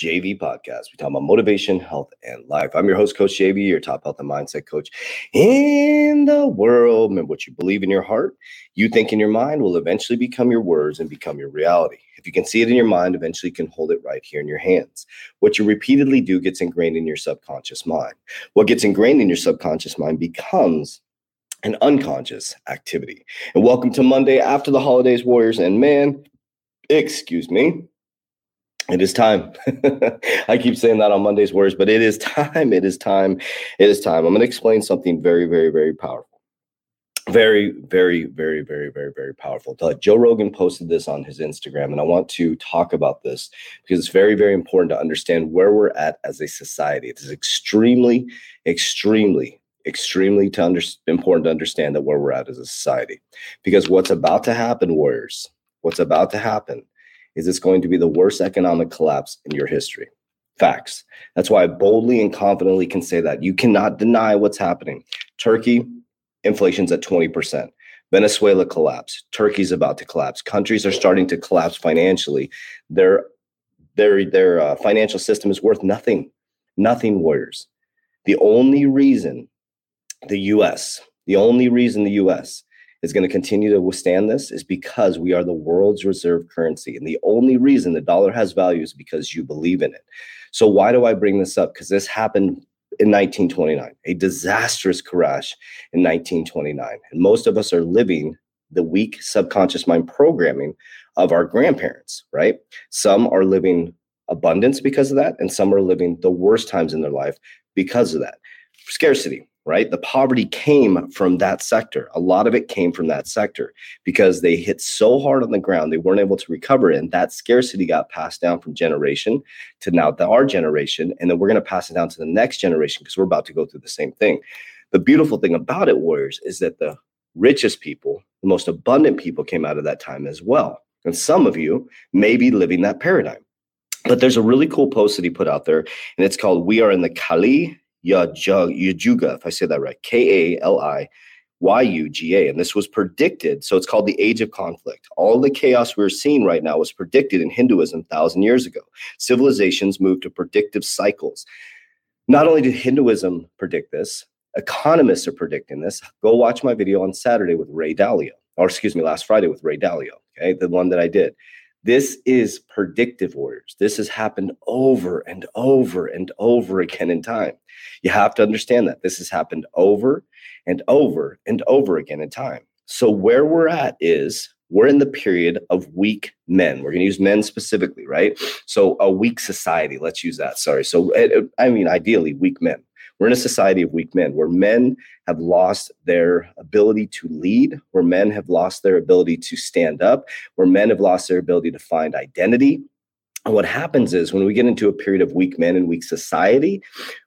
JV podcast. We talk about motivation, health, and life. I'm your host, Coach JV, your top health and mindset coach in the world. Remember what you believe in your heart, you think in your mind will eventually become your words and become your reality. If you can see it in your mind, eventually you can hold it right here in your hands. What you repeatedly do gets ingrained in your subconscious mind. What gets ingrained in your subconscious mind becomes an unconscious activity. And welcome to Monday after the holidays, Warriors. And man, excuse me, it is time. I keep saying that on Monday's words, but it is time. It is time. It is time. I'm going to explain something very, very, very powerful. Very, very, very, very, very, very powerful. Joe Rogan posted this on his Instagram, and I want to talk about this because it's very, very important to understand where we're at as a society. It is extremely, extremely, extremely to under, important to understand that where we're at as a society. Because what's about to happen, Warriors, what's about to happen is it's going to be the worst economic collapse in your history. Facts. That's why I boldly and confidently can say that. You cannot deny what's happening. Turkey, inflation's at 20%. Venezuela collapsed. Turkey's about to collapse. Countries are starting to collapse financially. Their their their uh, financial system is worth nothing. Nothing warriors. The only reason the US, the only reason the US is going to continue to withstand this is because we are the world's reserve currency. And the only reason the dollar has value is because you believe in it. So, why do I bring this up? Because this happened in 1929, a disastrous crash in 1929. And most of us are living the weak subconscious mind programming of our grandparents, right? Some are living abundance because of that, and some are living the worst times in their life because of that. Scarcity right? The poverty came from that sector. A lot of it came from that sector because they hit so hard on the ground, they weren't able to recover. And that scarcity got passed down from generation to now the, our generation. And then we're going to pass it down to the next generation because we're about to go through the same thing. The beautiful thing about it, Warriors, is that the richest people, the most abundant people came out of that time as well. And some of you may be living that paradigm. But there's a really cool post that he put out there, and it's called We Are in the Kali Yajuga, if I say that right, K A L I Y U G A. And this was predicted. So it's called the age of conflict. All the chaos we're seeing right now was predicted in Hinduism thousand years ago. Civilizations moved to predictive cycles. Not only did Hinduism predict this, economists are predicting this. Go watch my video on Saturday with Ray Dalio, or excuse me, last Friday with Ray Dalio, okay, the one that I did. This is predictive warriors. This has happened over and over and over again in time. You have to understand that this has happened over and over and over again in time. So, where we're at is we're in the period of weak men. We're going to use men specifically, right? So, a weak society, let's use that. Sorry. So, eh, eh, I mean, ideally, weak men. We're in a society of weak men where men have lost their ability to lead, where men have lost their ability to stand up, where men have lost their ability to find identity. And what happens is when we get into a period of weak men and weak society,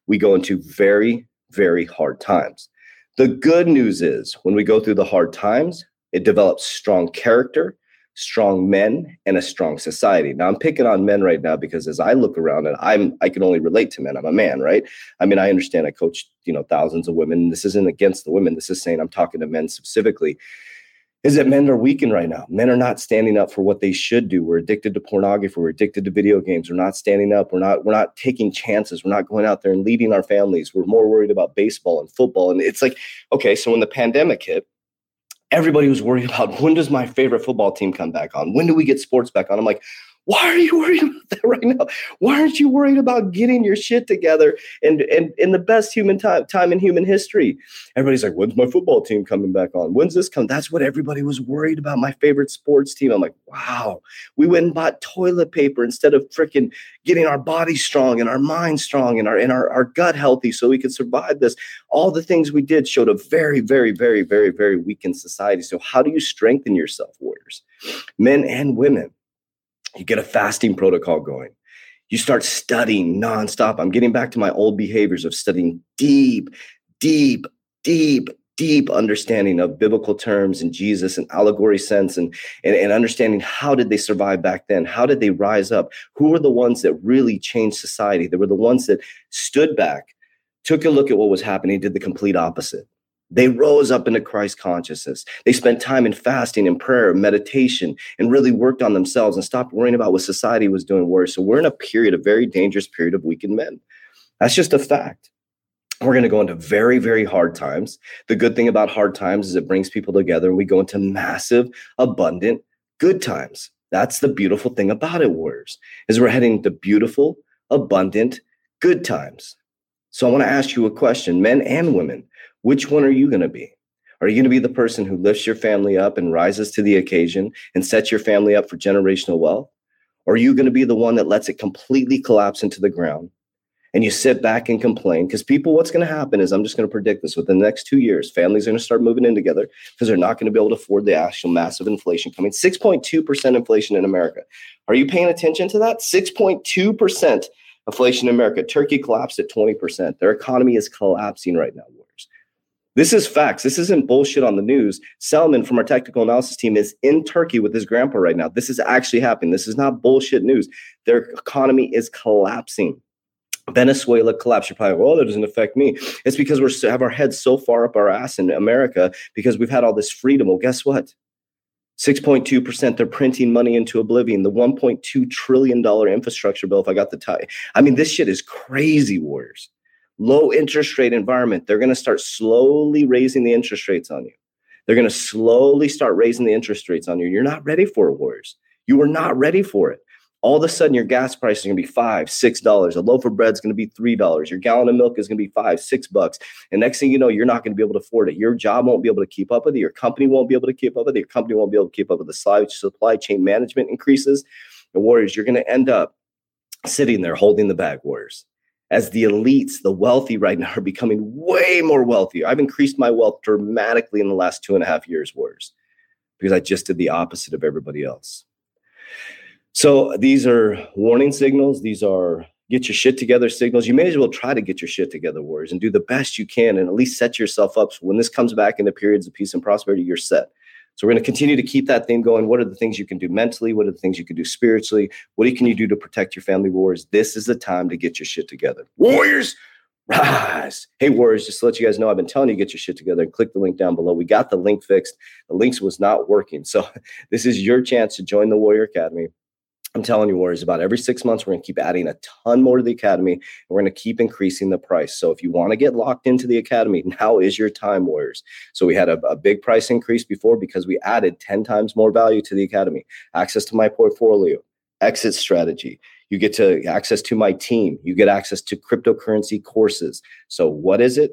we go into very, very hard times. The good news is when we go through the hard times, it develops strong character, strong men, and a strong society. Now I'm picking on men right now because as I look around and I'm I can only relate to men. I'm a man, right? I mean, I understand I coach, you know, thousands of women. This isn't against the women. This is saying I'm talking to men specifically is that men are weakened right now. Men are not standing up for what they should do. We're addicted to pornography. We're addicted to video games. We're not standing up. We're not. We're not taking chances. We're not going out there and leading our families. We're more worried about baseball and football. And it's like, okay, so when the pandemic hit, everybody was worried about when does my favorite football team come back on? When do we get sports back on? I'm like, why are you worried about that right now? Why aren't you worried about getting your shit together and and in the best human time time in human history? Everybody's like, when's my football team coming back on? When's this come? That's what everybody was worried about. My favorite sports team. I'm like, wow. We went and bought toilet paper instead of freaking getting our body strong and our mind strong and our and our, our gut healthy so we could survive this. All the things we did showed a very, very, very, very, very weakened society. So how do you strengthen yourself, warriors? Men and women you get a fasting protocol going. You start studying nonstop. I'm getting back to my old behaviors of studying deep, deep, deep, deep understanding of biblical terms and Jesus and allegory sense and, and, and understanding how did they survive back then? How did they rise up? Who were the ones that really changed society? They were the ones that stood back, took a look at what was happening, did the complete opposite. They rose up into Christ consciousness. They spent time in fasting and prayer, and meditation, and really worked on themselves and stopped worrying about what society was doing worse. So we're in a period, a very dangerous period of weakened men. That's just a fact. We're going to go into very, very hard times. The good thing about hard times is it brings people together and we go into massive, abundant, good times. That's the beautiful thing about it, warriors, is we're heading to beautiful, abundant, good times. So I want to ask you a question, men and women. Which one are you going to be? Are you going to be the person who lifts your family up and rises to the occasion and sets your family up for generational wealth? Or are you going to be the one that lets it completely collapse into the ground and you sit back and complain? Because people, what's going to happen is I'm just going to predict this within the next two years, families are going to start moving in together because they're not going to be able to afford the actual massive inflation coming 6.2% inflation in America. Are you paying attention to that? 6.2% inflation in America. Turkey collapsed at 20%. Their economy is collapsing right now. This is facts. This isn't bullshit on the news. Selman from our tactical analysis team is in Turkey with his grandpa right now. This is actually happening. This is not bullshit news. Their economy is collapsing. Venezuela collapsed. You're probably, well, that doesn't affect me. It's because we have our heads so far up our ass in America because we've had all this freedom. Well, guess what? 6.2%, they're printing money into oblivion. The $1.2 trillion infrastructure bill, if I got the tie. I mean, this shit is crazy, Warriors low interest rate environment, they're going to start slowly raising the interest rates on you. They're going to slowly start raising the interest rates on you. You're not ready for it, Warriors. You are not ready for it. All of a sudden, your gas price is going to be five, six dollars. A loaf of bread is going to be three dollars. Your gallon of milk is going to be five, six bucks. And next thing you know, you're not going to be able to afford it. Your job won't be able to keep up with it. Your company won't be able to keep up with it. Your company won't be able to keep up with the supply chain management increases. And Warriors, you're going to end up sitting there holding the bag, Warriors as the elites, the wealthy right now are becoming way more wealthy. I've increased my wealth dramatically in the last two and a half years, Wars, because I just did the opposite of everybody else. So these are warning signals. These are get your shit together signals. You may as well try to get your shit together, Warriors, and do the best you can and at least set yourself up so when this comes back into periods of peace and prosperity, you're set. So we're going to continue to keep that theme going. What are the things you can do mentally? What are the things you can do spiritually? What can you do to protect your family Warriors? This is the time to get your shit together. Warriors, rise. Hey, Warriors, just to let you guys know, I've been telling you get your shit together and click the link down below. We got the link fixed. The links was not working. So this is your chance to join the Warrior Academy. I'm telling you, Warriors, about every six months, we're going to keep adding a ton more to the academy and we're going to keep increasing the price. So if you want to get locked into the academy, now is your time, Warriors. So we had a, a big price increase before because we added 10 times more value to the academy, access to my portfolio, exit strategy. You get to access to my team. You get access to cryptocurrency courses. So what is it?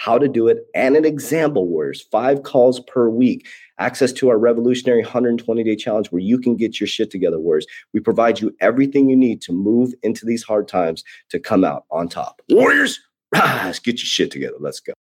How to do it, and an example Warriors, five calls per week, access to our revolutionary 120 day challenge where you can get your shit together, Warriors. We provide you everything you need to move into these hard times to come out on top. Warriors, Let's get your shit together. Let's go.